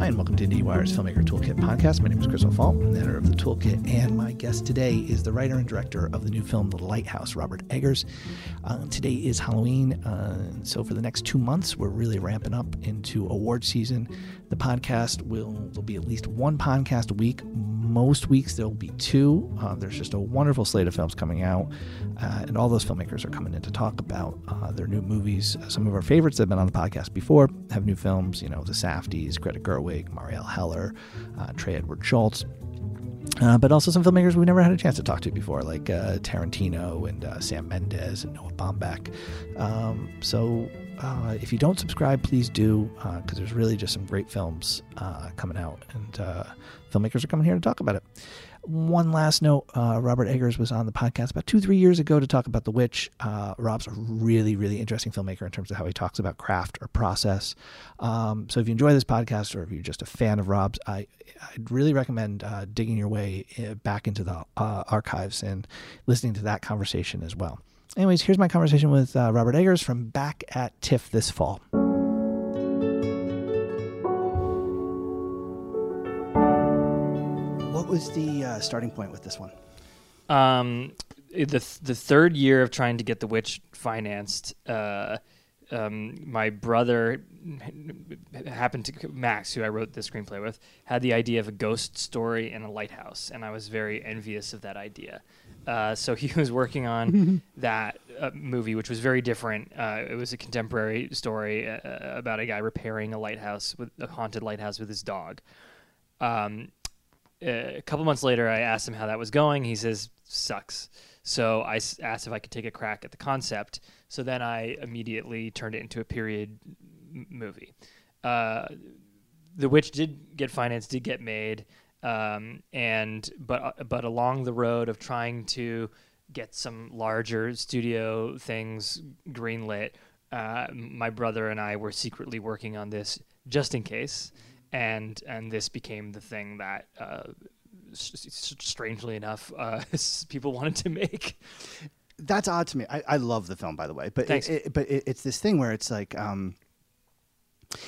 Hi, and welcome to IndieWire's Filmmaker Toolkit podcast. My name is Chris O'Falt, I'm the editor of the Toolkit, and my guest today is the writer and director of the new film The Lighthouse, Robert Eggers. Uh, today is Halloween, uh, so for the next two months, we're really ramping up into award season. The podcast will there'll be at least one podcast a week. Most weeks there'll be two. Uh, there's just a wonderful slate of films coming out, uh, and all those filmmakers are coming in to talk about uh, their new movies. Some of our favorites that have been on the podcast before have new films. You know, The Safdies, Greta Gerwig, Marielle Heller, uh, Trey Edward Shults. Uh, but also some filmmakers we've never had a chance to talk to before, like uh, Tarantino and uh, Sam Mendes and Noah Baumbach. Um, so uh, if you don't subscribe, please do, because there's really just some great films uh, coming out, and uh, filmmakers are coming here to talk about it. One last note Robert Eggers was on the podcast about two, three years ago to talk about The Witch. Rob's a really, really interesting filmmaker in terms of how he talks about craft or process. Um, so if you enjoy this podcast or if you're just a fan of Rob's, I, I'd really recommend uh, digging your way uh, back into the uh, archives and listening to that conversation as well. Anyways, here's my conversation with uh, Robert Eggers from back at TIFF this fall. What was the uh, starting point with this one? Um, the the third year of trying to get the witch financed. Uh, um, my brother happened to Max, who I wrote the screenplay with, had the idea of a ghost story in a lighthouse, and I was very envious of that idea. Uh, so he was working on that uh, movie, which was very different. Uh, it was a contemporary story uh, uh, about a guy repairing a lighthouse with a haunted lighthouse with his dog. Um, a couple months later, I asked him how that was going. He says, "Sucks." So I asked if I could take a crack at the concept. So then I immediately turned it into a period m- movie. Uh, the Witch did get financed, did get made, um, and but uh, but along the road of trying to get some larger studio things greenlit, uh, my brother and I were secretly working on this just in case, and and this became the thing that uh, strangely enough, uh, people wanted to make. That's odd to me. I, I love the film, by the way, but Thanks. It, it, but it, it's this thing where it's like, um,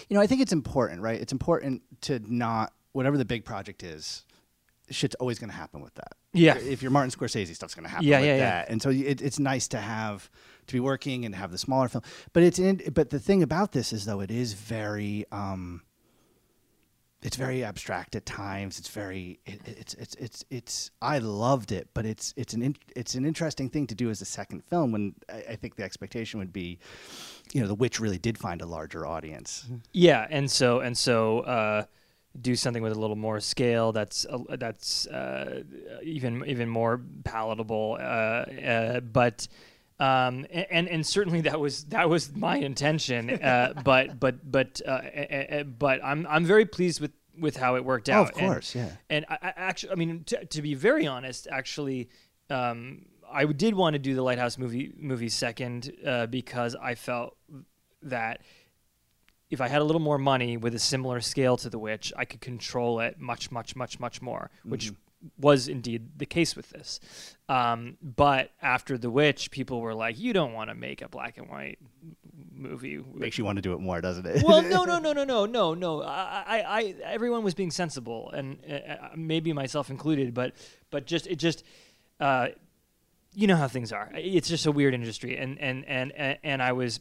you know, I think it's important, right? It's important to not whatever the big project is. Shit's always going to happen with that. Yeah. If you're Martin Scorsese, stuff's going to happen Yeah, with yeah, yeah. And so it, it's nice to have to be working and have the smaller film. But it's in. But the thing about this is though, it is very. Um, it's very abstract at times. It's very it, it's it's it's it's I loved it, but it's it's an in, it's an interesting thing to do as a second film when I, I think the expectation would be, you know, The Witch really did find a larger audience. Yeah, and so and so uh, do something with a little more scale. That's uh, that's uh, even even more palatable. Uh, uh, but um, and and certainly that was that was my intention. Uh, but but but uh, but I'm I'm very pleased with with how it worked Oh, out. of course, and, yeah. And I, I actually, I mean, t- to be very honest, actually. Um, I did want to do the Lighthouse movie movie second uh, because I felt that if I had a little more money with a similar scale to The Witch, I could control it much, much, much, much more, which Mm-hmm. Was indeed the case with this. Um, but after The Witch, people were like, "You don't want to make a black and white movie." Makes you want to do it more, doesn't it? well, no, no, no, no, no, no, no. I, I, I everyone was being sensible, and uh, maybe myself included. But, but just it just, uh, you know how things are. It's just a weird industry, and and and and, and I was,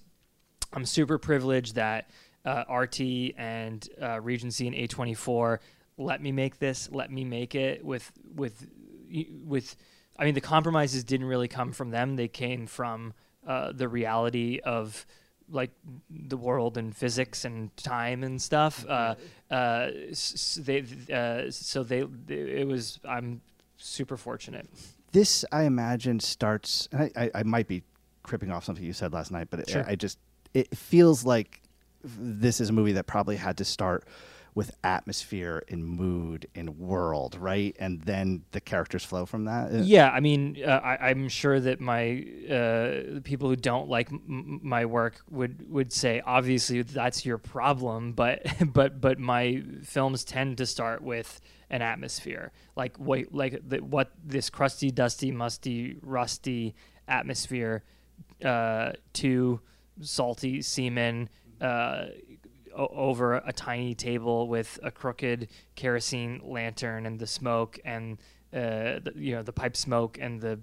I'm super privileged that uh, RT and uh, Regency and A24 let me make this, let me make it with with with. I mean, the compromises didn't really come from them; they came from uh, the reality of like the world and physics and time and stuff. Uh, uh, s- s- they, uh, so they, it was. I'm super fortunate. this I imagine starts. And I, I, I might be cripping off something you said last night, but it, Sure. I just it feels like this is a movie that probably had to start with atmosphere and mood and world, right? And then the characters flow from that. Uh, Yeah, I mean, uh, I, I'm sure that my uh, people who don't like m- my work would would say, obviously, that's your problem. But but but my films tend to start with an atmosphere, like wait, like the, what this crusty, dusty, musty, rusty atmosphere uh, to salty seamen. Uh, over a tiny table with a crooked kerosene lantern and the smoke and uh, the, you know the pipe smoke and the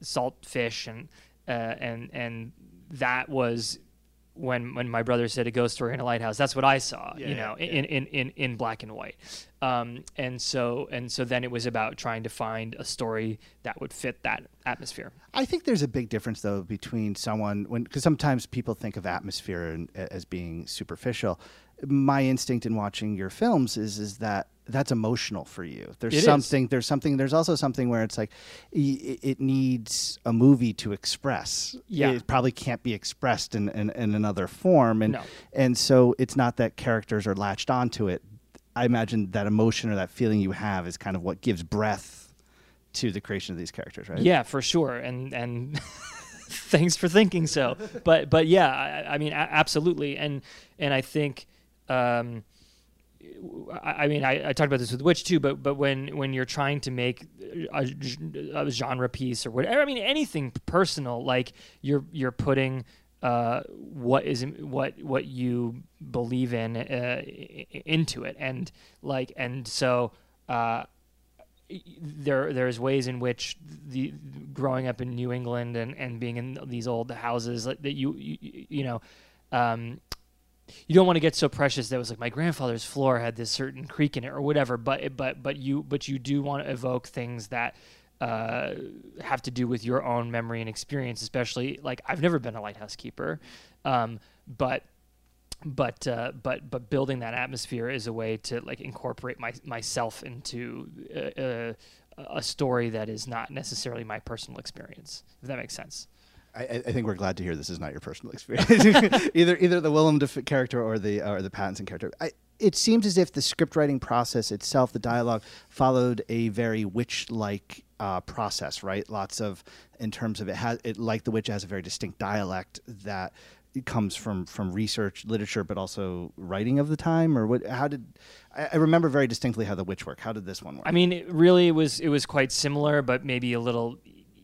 salt fish and uh, and and that was when when my brother said a ghost story in a lighthouse that's what i saw Yeah, you know yeah. in, in in in black and white um and so and so then it was about trying to find a story that would fit that atmosphere I think there's a big difference though between someone when because sometimes people think of atmosphere and, as being superficial. My instinct in watching your films is is that that's emotional for you. There's It is. something. There's something. There's also something where it's like y- it needs a movie to express. Yeah. it probably can't be expressed in, in, in another form, and No. and so it's not that characters are latched onto it. I imagine that emotion or that feeling you have is kind of what gives breath to the creation of these characters, right? Yeah, for sure. And and thanks for thinking so. But but yeah, I, I mean, a- absolutely. And and I think, um, I, I mean, I, I talked about this with Witch too. But but when when you're trying to make a genre piece or whatever, I mean, anything personal, like you're you're putting. Uh, what is what what you believe in uh, into it and like and so uh, there there's ways in which the growing up in New England and, and being in these old houses that you you, you know um, you don't want to get so precious that it was like my grandfather's floor had this certain creak in it or whatever but but but you but you do want to evoke things that uh, have to do with your own memory and experience especially like I've never been a lighthouse keeper um, but but uh, but but building that atmosphere is a way to like incorporate my myself into uh, uh, a story that is not necessarily my personal experience. If that makes sense. I, I think we're glad to hear this is not your personal experience. either either the Willem Dafoe character or the or the Pattinson character. I, it seems as if the script writing process itself, the dialogue, followed a very witch-like uh, process, right? Lots of in terms of it has it like the witch has a very distinct dialect that comes from from research, literature, but also writing of the time. Or what? How did I, I remember very distinctly how the witch worked? How did this one work? I mean, it really was it was quite similar, but maybe a little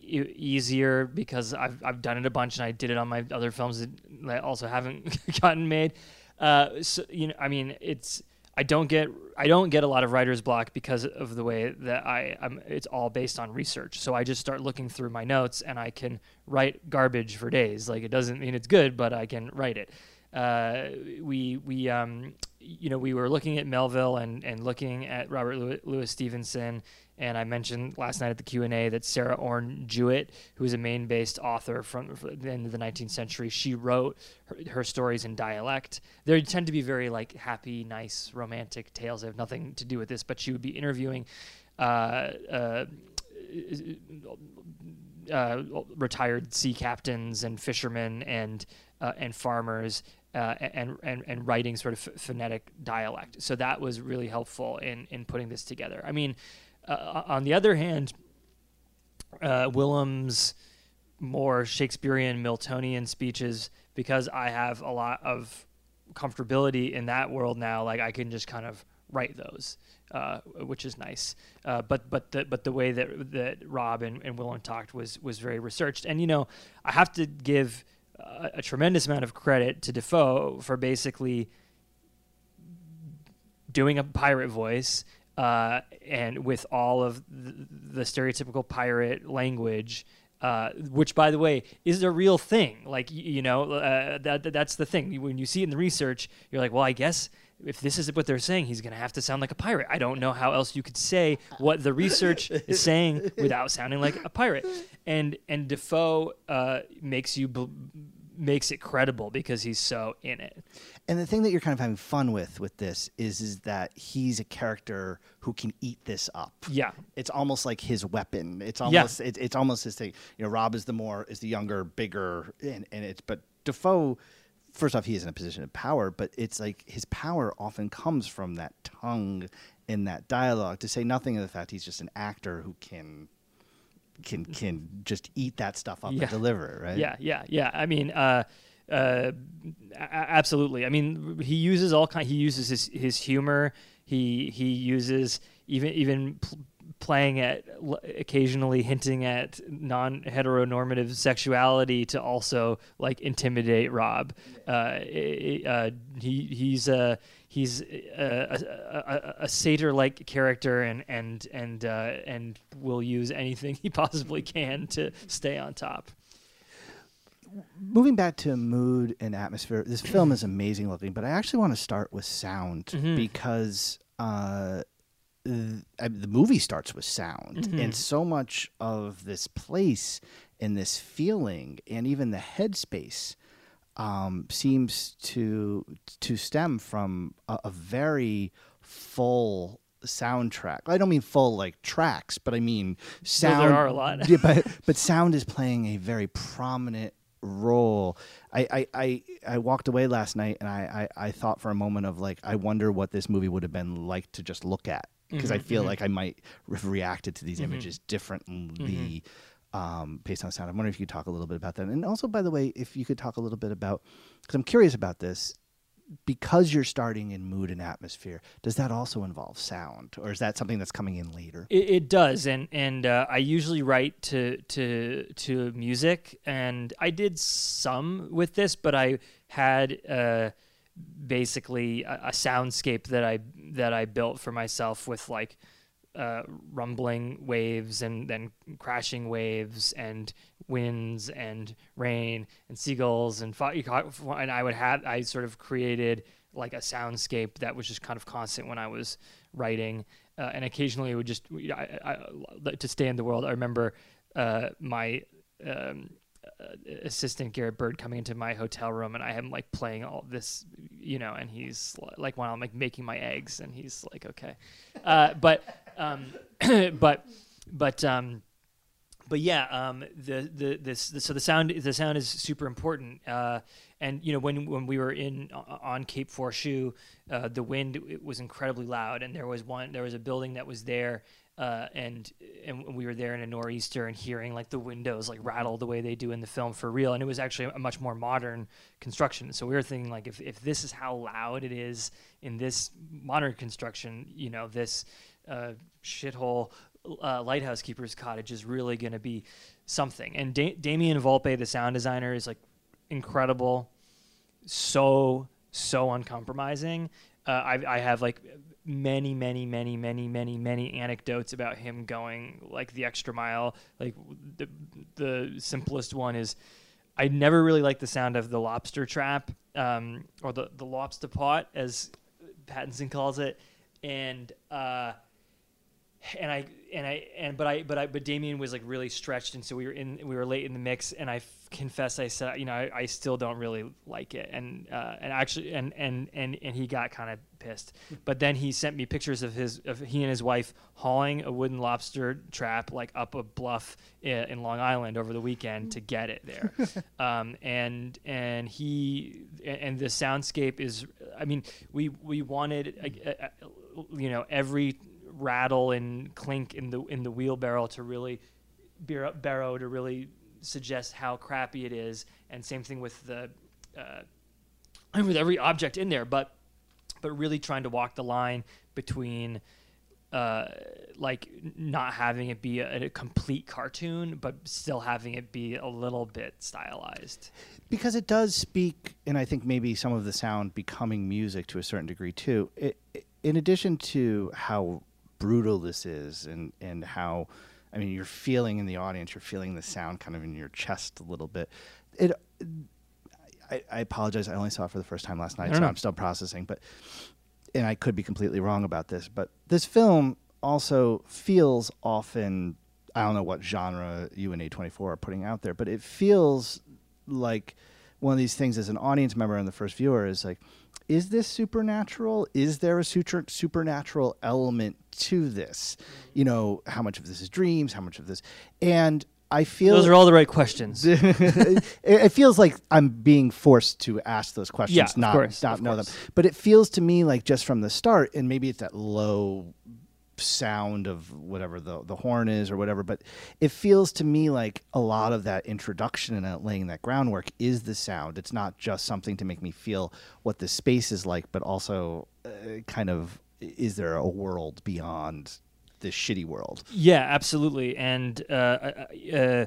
e- easier because I've I've done it a bunch and I did it on my other films that, also haven't gotten made. Uh, so you know, I mean, it's I don't get I don't get a lot of writer's block because of the way that I I'm, it's all based on research. So I just start looking through my notes and I can write garbage for days. Like it doesn't mean it's good, but I can write it. Uh, we we um you know we were looking at Melville and and looking at Robert Louis, Louis Stevenson and I mentioned last night at the Q and A that Sarah Orne Jewett, who is a Maine-based author from, the end of the 19th century, she wrote her, her stories in dialect. They tend to be very like happy, nice, romantic tales. They have nothing to do with this, but she would be interviewing. Uh, uh, uh, retired sea captains and fishermen and uh, and farmers uh, and, and and writing sort of ph- phonetic dialect. So that was really helpful in in putting this together. I mean, uh, on the other hand, uh, Willem's more Shakespearean Miltonian speeches because I have a lot of comfortability in that world now. Like I can just kind of write those, uh, which is nice. Uh, but but the but the way that that Rob and, and Willem talked was was very researched. And you know, I have to give a, a tremendous amount of credit to Dafoe for basically doing a pirate voice uh, and with all of the, stereotypical pirate language. Uh, which, by the way, is a real thing. Like you know, uh, that that- that's the thing. When you see it in the research, you're like, well, I guess if this is what they're saying, he's gonna have to sound like a pirate. I don't know how else you could say what the research is saying without sounding like a pirate. And and Dafoe uh, makes you. Makes it credible because he's so in it. And the thing that you're kind of having fun with with this is is that he's a character who can eat this up. Yeah. It's almost like his weapon. It's Yeah. almost it, it's almost his thing. You know, Rob is the more is the younger, bigger, and, and it's but Dafoe. First off, he is in a position of power, but it's like his power often comes from that tongue in that dialogue. To say nothing of the fact he's just an actor who can can can just eat that stuff up Yeah. and deliver it, right? Yeah, yeah, yeah. I mean, uh, uh, absolutely. I mean, he uses all kind. He uses his his humor. He he uses even even pl- playing at l- occasionally hinting at non-heteronormative sexuality to also like intimidate Rob. Uh, i- i- uh, he he's a he's a, a, a, a satyr-like character and and and uh, and will use anything he possibly can to stay on top. moving back to mood and atmosphere, this film is amazing looking, but I actually want to start with sound Mhm. because uh, th- I the movie starts with sound, Mhm. and so much of this place and this feeling, and even the headspace, um, seems to to stem from a, a very full soundtrack. I don't mean full like tracks, but I mean sound. There are a lot. yeah, but but sound is playing a very prominent role. I I, I, I walked away last night and I, I, I thought for a moment of like I wonder what this movie would have been like to just look at because I Mhm, feel mhm. like I might have reacted to these Mhm. images differently. Um, based on sound, I'm wondering if you could talk a little bit about that, and also, by the way, if you could talk a little bit about, because I'm curious about this, because you're starting in mood and atmosphere. Does that also involve sound, or is that something that's coming in later? It, it does, and and uh, I usually write to to to music, and I did some with this, but I had uh, basically a, a soundscape that I that I built for myself with like uh, rumbling waves and then crashing waves and winds and rain and seagulls and and I would have I sort of created like a soundscape that was just kind of constant when I was writing uh, and occasionally it would just I, I, to stay in the world I remember uh, my um, uh, assistant Garrett Bird coming into my hotel room and I am like playing all this, you know, and he's like while I'm like making my eggs and he's like, okay. Uh, but, um, but, but, um, but yeah, um, the, the, this, the, so the sound, the sound is super important. Uh, and you know, when, when we were in on Cape Forchu, uh, the wind was incredibly loud and there was one, there was a building that was there uh, and and we were there in a nor'easter and hearing like the windows like rattle the way they do in the film for real and it was actually a much more modern construction so we were thinking like if, if this is how loud it is in this modern construction you know this uh, shithole uh, lighthouse keeper's cottage is really going to be something. And da- Damian Volpe the sound designer is like incredible. So so uncompromising. Uh, I, I have like many, many, many, many, many, many anecdotes about him going like the extra mile. Like the the simplest one is, I never really liked the sound of the lobster trap, um, or the the lobster pot as Pattinson calls it, and uh, and I and I and but I but I but Damian was like really stretched, and so we were in we were late in the mix, and I f- confess I said you know I, I still don't really like it, and uh, and actually and and and and he got kind of pissed, but then he sent me pictures of his of he and his wife hauling a wooden lobster trap like up a bluff in, in Long Island over the weekend to get it there, um, and and he and the soundscape is I mean we we wanted uh, uh, you know every rattle and clink in the in the wheelbarrow to really bar- barrow to really suggest how crappy it is and same thing with the uh, with every object in there but but really trying to walk the line between uh, like not having it be a, a complete cartoon but still having it be a little bit stylized because it does speak, and I think maybe some of the sound becoming music to a certain degree too. It, it- in addition to how brutal this is, and and how, I mean, you're feeling in the audience, you're feeling the sound kind of in your chest a little bit. It. I, I apologize. I only saw it for the first time last night, so know. I'm still processing. But and I could be completely wrong about this, but this film also feels often I don't know what genre you and A24 are putting out there, but it feels like one of these things as an audience member and the first viewer is like is this supernatural? Is there a super, supernatural element to this? You know, how much of this is dreams, how much of this and I feel those are all the right questions it, it feels like I'm being forced to ask those questions, Yeah, not course, not know course. them. But it feels to me like just from the start, and maybe it's that low sound of whatever the the horn is or whatever. But it feels to me like a lot of that introduction and laying that groundwork is the sound. It's not just something to make me feel what the space is like, but also uh, kind of is there a world beyond this shitty world. Yeah, absolutely. And uh, uh, uh,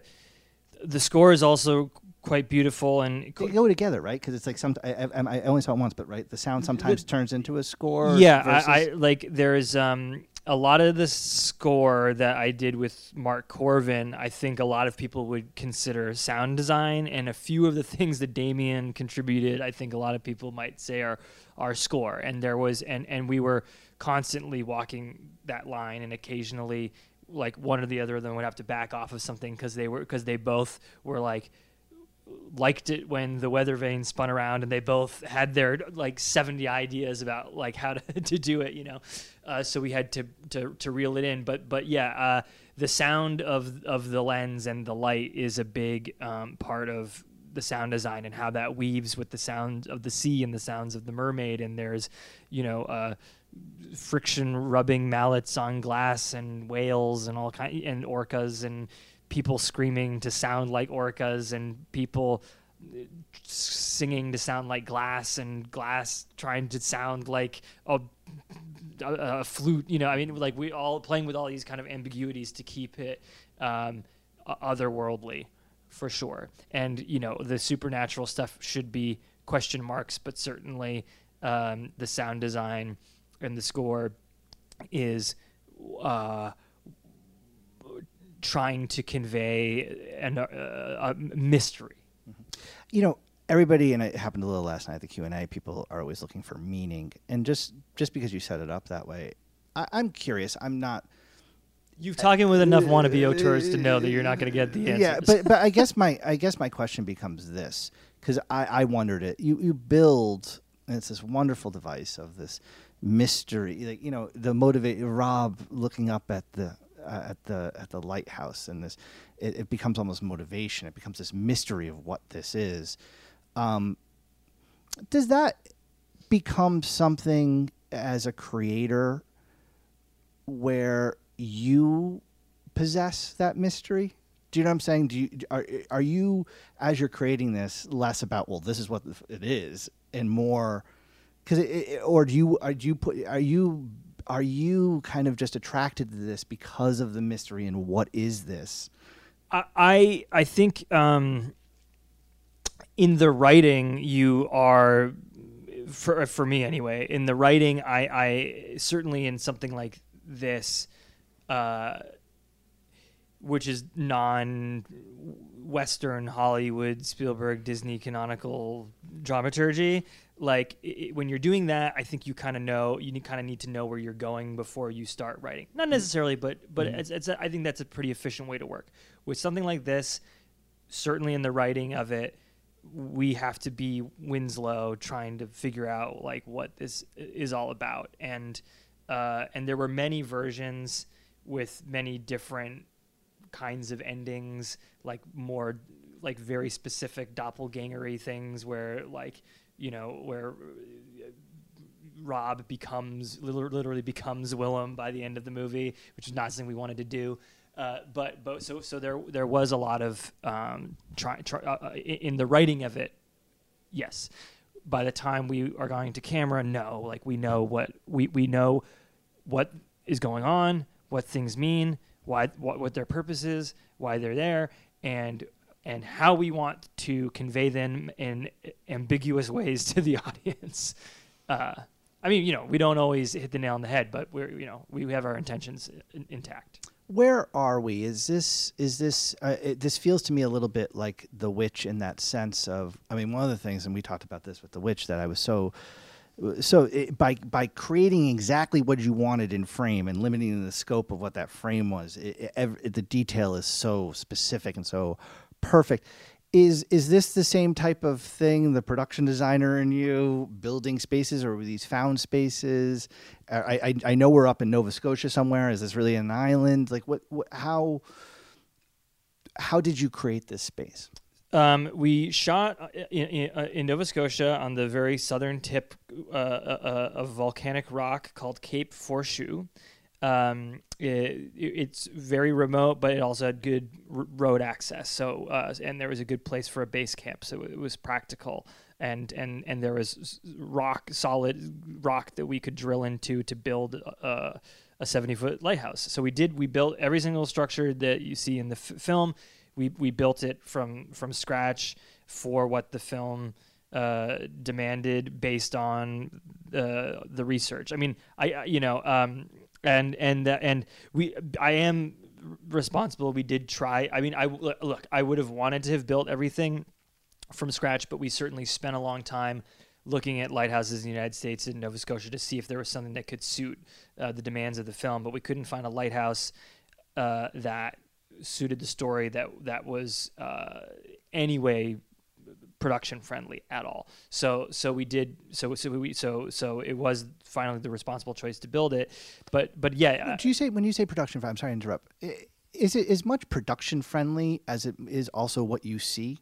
the score is also quite beautiful and They go together, right? Because it's like some. I, I, I only saw it once, but right, the sound sometimes turns into a score. yeah versus- I, I like there's um a lot of the score that i did with Mark Korven i think a lot of people would consider sound design and a few of the things that Damian contributed i think a lot of people might say are our score. And there was and and we were constantly walking that line and occasionally like one or the other of them would have to back off of something because they were because they both were like liked it when the weather vane spun around and they both had their like 70 ideas about like how to, to do it you know uh, so we had to, to to reel it in. But but yeah uh, the sound of of the lens and the light is a big um, part of the sound design and how that weaves with the sound of the sea and the sounds of the mermaid. And there's you know uh, friction rubbing mallets on glass and whales and all kind and orcas and people screaming to sound like orcas and people uh, singing to sound like glass and glass trying to sound like a, a, a flute you know i mean like we all playing with all these kind of ambiguities to keep it um, otherworldly for sure and you know the supernatural stuff should be question marks but certainly um, the sound design and the score is uh, trying to convey an, uh, a mystery. you know everybody and it happened a little last night at the q&a people are always looking for meaning. And just just because you set it up that way I, i'm curious. I'm not You've talking with enough wannabe auteurs to know that you're not going to get the answers. yeah but but i guess my i guess my question becomes this because i i wondered it. You you build and it's this wonderful device of this mystery like you know the motivate rob looking up at the uh, at the at the lighthouse and this it, it becomes almost motivation. It becomes this mystery of what this is um does that become something as a creator where you possess that mystery? Do you know what I'm saying? Do you are are you as you're creating this less about well this is what it is and more because or do you are do you put are you are you kind of just attracted to this because of the mystery and what is this? I I, I think um, in the writing you are for for me anyway. In the writing, I I certainly in something like this. Uh, which is non Western Hollywood Spielberg Disney canonical dramaturgy. Like i when you're doing that, I think you kind of know you kind of need to know where you're going before you start writing. Not necessarily, but but it's, it's a, I think that's a pretty efficient way to work with something like this. Certainly in the writing of it, we have to be Winslow trying to figure out like what this is all about, and uh, and there were many versions with many different kinds of endings, like more like very specific doppelgangery things where like you know where uh, Rob becomes literally becomes Willem by the end of the movie, which is not something we wanted to do. Uh, but but so so there there was a lot of um, try, try uh, in the writing of it. Yes, by the time we are going to camera, no, like we know what we we know what is going on, what things mean, why what, what their purpose is, why they're there, and and how we want to convey them in ambiguous ways to the audience. Uh, I mean, you know, we don't always hit the nail on the head, but we're you know we have our intentions in, intact. Where are we? Is this is this uh, it, this feels to me a little bit like The Witch in that sense of I mean one of the things and we talked about this with The Witch that I was so so it, by by creating exactly what you wanted in frame and limiting the scope of what that frame was, it, it, the detail is so specific and so perfect. Is is this the same type of thing? The production designer and you building spaces, or were these found spaces? I, I I know we're up in Nova Scotia somewhere. Is this really an island? Like what? what how how did you create this space? Um, we shot uh, in, in, uh, in, Nova Scotia on the very southern tip uh, uh, of volcanic rock called Cape Forchu. Um, it, it's very remote, but it also had good r- road access. So, uh, and there was a good place for a base camp, so it was practical. and and and there was rock solid rock that we could drill into to build uh, a 70 foot lighthouse. So we did we built every single structure that you see in the f- film. We we built it from from scratch for what the film uh, demanded based on uh, the research. I mean, I I- you know um, and and uh, and we I am responsible. We did try. I mean, I look. I would have wanted to have built everything from scratch, but we certainly spent a long time looking at lighthouses in the United States and Nova Scotia to see if there was something that could suit uh, the demands of the film. But we couldn't find a lighthouse uh, that suited the story that that was uh, anyway production friendly at all. So so we did so so we so so it was finally the responsible choice to build it. But but yeah, uh, Do you say when you say production? I'm sorry to interrupt. Is it as much production friendly as it is also what you see?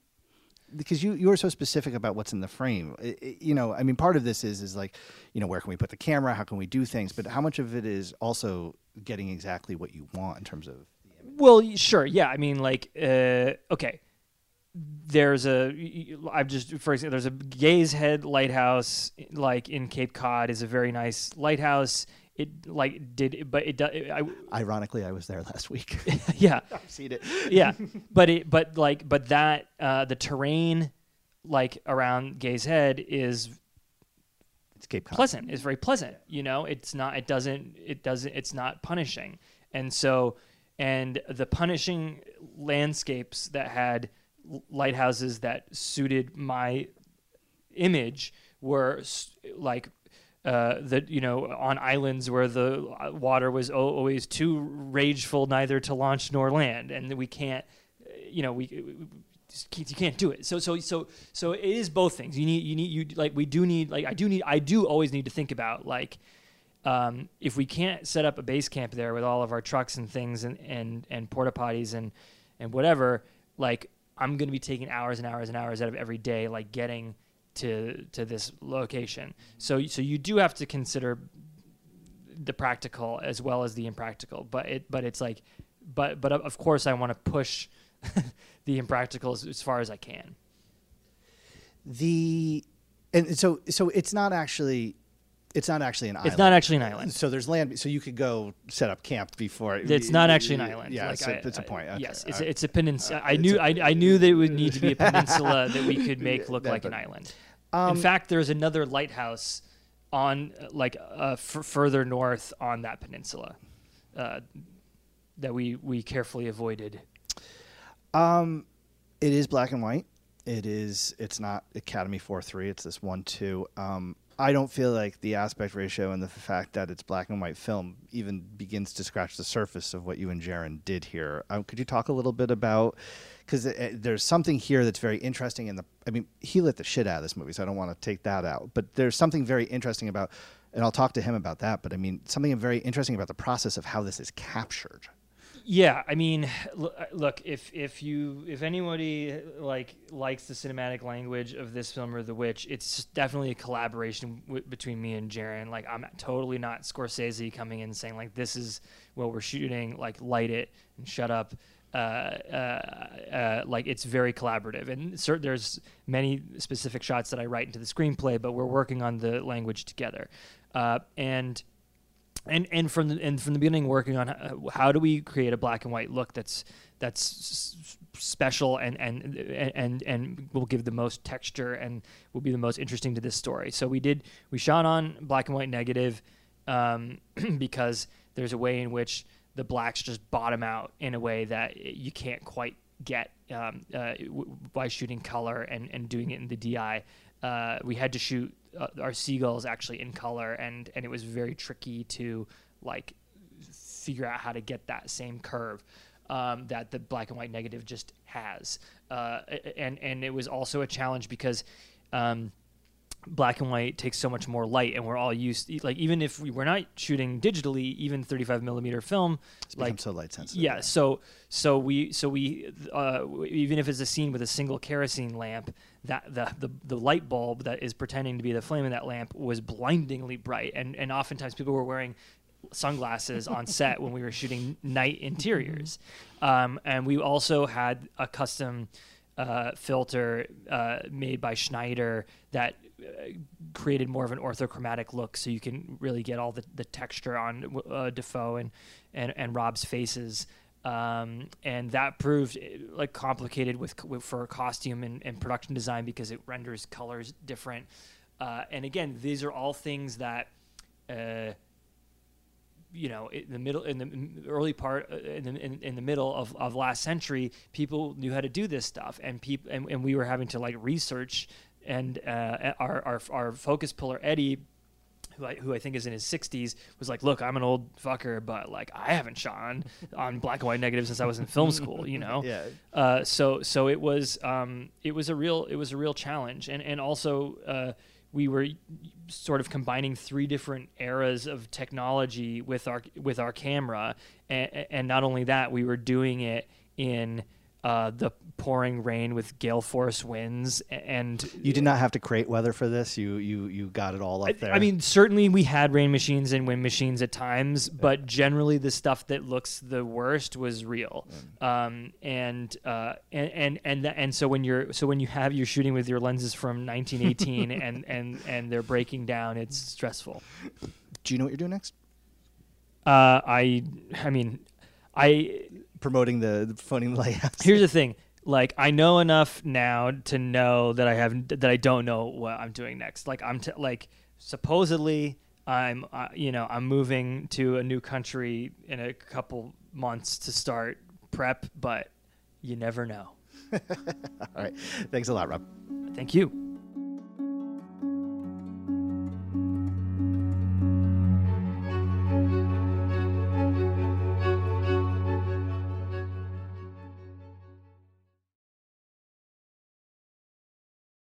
Because you you are so specific about what's in the frame. I- I- you know, I mean, part of this is is like, you know, where can we put the camera? How can we do things? But how much of it is also getting exactly what you want in terms of Well, sure, yeah. I mean, like, uh, okay. There's a I've just, for example, there's a Gay Head lighthouse, like in Cape Cod, is a very nice lighthouse. It like did, but it does. I, Ironically, I was there last week. yeah, I've seen it. yeah. But it, but like, but that, uh, the terrain, like around Gay Head, is It's Cape Cod. pleasant. It's very pleasant. You know, it's not. It doesn't. It doesn't. It's not punishing. And so, and the punishing landscapes that had lighthouses that suited my image were like. Uh, that you know, on islands where the uh, water was always too rageful, neither to launch nor land, and we can't, uh, you know, we, we you can't do it. So so so so it is both things. You need you need you like we do need like I do need I do always need to think about like um, if we can't set up a base camp there with all of our trucks and things and and and porta potties and and whatever, like I'm going to be taking hours and hours and hours out of every day like getting to to this location. So so you do have to consider the practical as well as the impractical. But it but it's like but but of- course I want to push the impractical as, as far as I can. The and so so it's not actually it's not actually an island. It's not actually an island. So there's land. So you could go set up camp before. It's not actually an island. Yeah, Like, so I- it's a I- point. Okay, Yes, it's it's a peninsula. Uh, I knew a- I, I knew that it would need to be a peninsula that we could make look like an island. Um, In fact, there's another lighthouse on like uh, f- further north on that peninsula uh, that we we carefully avoided. Um, it is black and white. It is. It's not Academy four three. It's this one two. Um, I don't feel like the aspect ratio and the fact that it's black and white film even begins to scratch the surface of what you and Jarin did here. Um, could you talk a little bit about? Because there's something here that's very interesting in the. I mean, he lit the shit out of this movie, so I don't want to take that out. But there's something very interesting about, and I'll talk to him about that. But I mean, something very interesting about the process of how this is captured. Yeah, I mean, uh, look, if if you if anybody like likes the cinematic language of this film or The Witch, it's definitely a collaboration between me and Jarin. Like, I'm totally not Scorsese coming in saying like this is what we're shooting. Like, light it and shut up. Uh, uh, uh, like it's very collaborative, and cer- there's many specific shots that I write into the screenplay, but we're working on the language together, uh, and and and from the and from the beginning working on uh, how do we create a black and white look that's that's special and and and and will give the most texture and will be the most interesting to this story. So we did we shot on black and white negative um, because there's a way in which the blacks just bottom out in a way that you can't quite get um, uh, w- by shooting color and, and doing it in the DI. Uh, we had to shoot uh, our seagulls actually in color, and, and it was very tricky to like figure out how to get that same curve um, that the black and white negative just has. Uh, and and it was also a challenge because. Um, black and white takes so much more light and we're all used like even if we were not shooting digitally even 35 millimeter film It's like so light sensitive. yeah so so we so we uh, even if it's a scene with a single kerosene lamp that the, the the light bulb that is pretending to be the flame in that lamp was blindingly bright and and oftentimes people were wearing sunglasses on set when we were shooting night interiors um, and we also had a custom uh, filter uh, made by Schneider that uh, created more of an orthochromatic look, so you can really get all the, the texture on uh, Dafoe and, and and Rob's faces. Um, and that proved uh, like complicated with, with for costume and, and, production design because it renders colors different. Uh, and again, these are all things that uh, you know, in the middle, in the early part, uh, in the, in, in, the middle of, of last century, people knew how to do this stuff, and people, and, and we were having to like research. And uh, our, our our focus puller Eddie, who I, who I think is in his 60s, was like, "Look, I'm an old fucker, but like I haven't shot on, on black and white negative since I was in film school, you know." yeah. Uh, so so it was um, it was a real it was a real challenge, and and also uh, we were sort of combining three different eras of technology with our with our camera, and, and not only that, we were doing it in uh, the pouring rain with gale force winds and you did not have to create weather for this? You you you got it all up there? I mean certainly we had rain machines and wind machines at times but generally the stuff that looks the worst was real. Um, and, uh, and and and and so when you're so when you have you're shooting with your lenses from 1918 and and and they're breaking down it's stressful. Do you know what you're doing next? Uh, i i mean i promoting the, the phoning the lighthouse. Here's the thing. Like I know enough now to know that I have that I don't know what I'm doing next. Like I'm t- like supposedly I'm uh, you know I'm moving to a new country in a couple months to start prep, but you never know. All right. Thanks a lot, Rob. Thank you.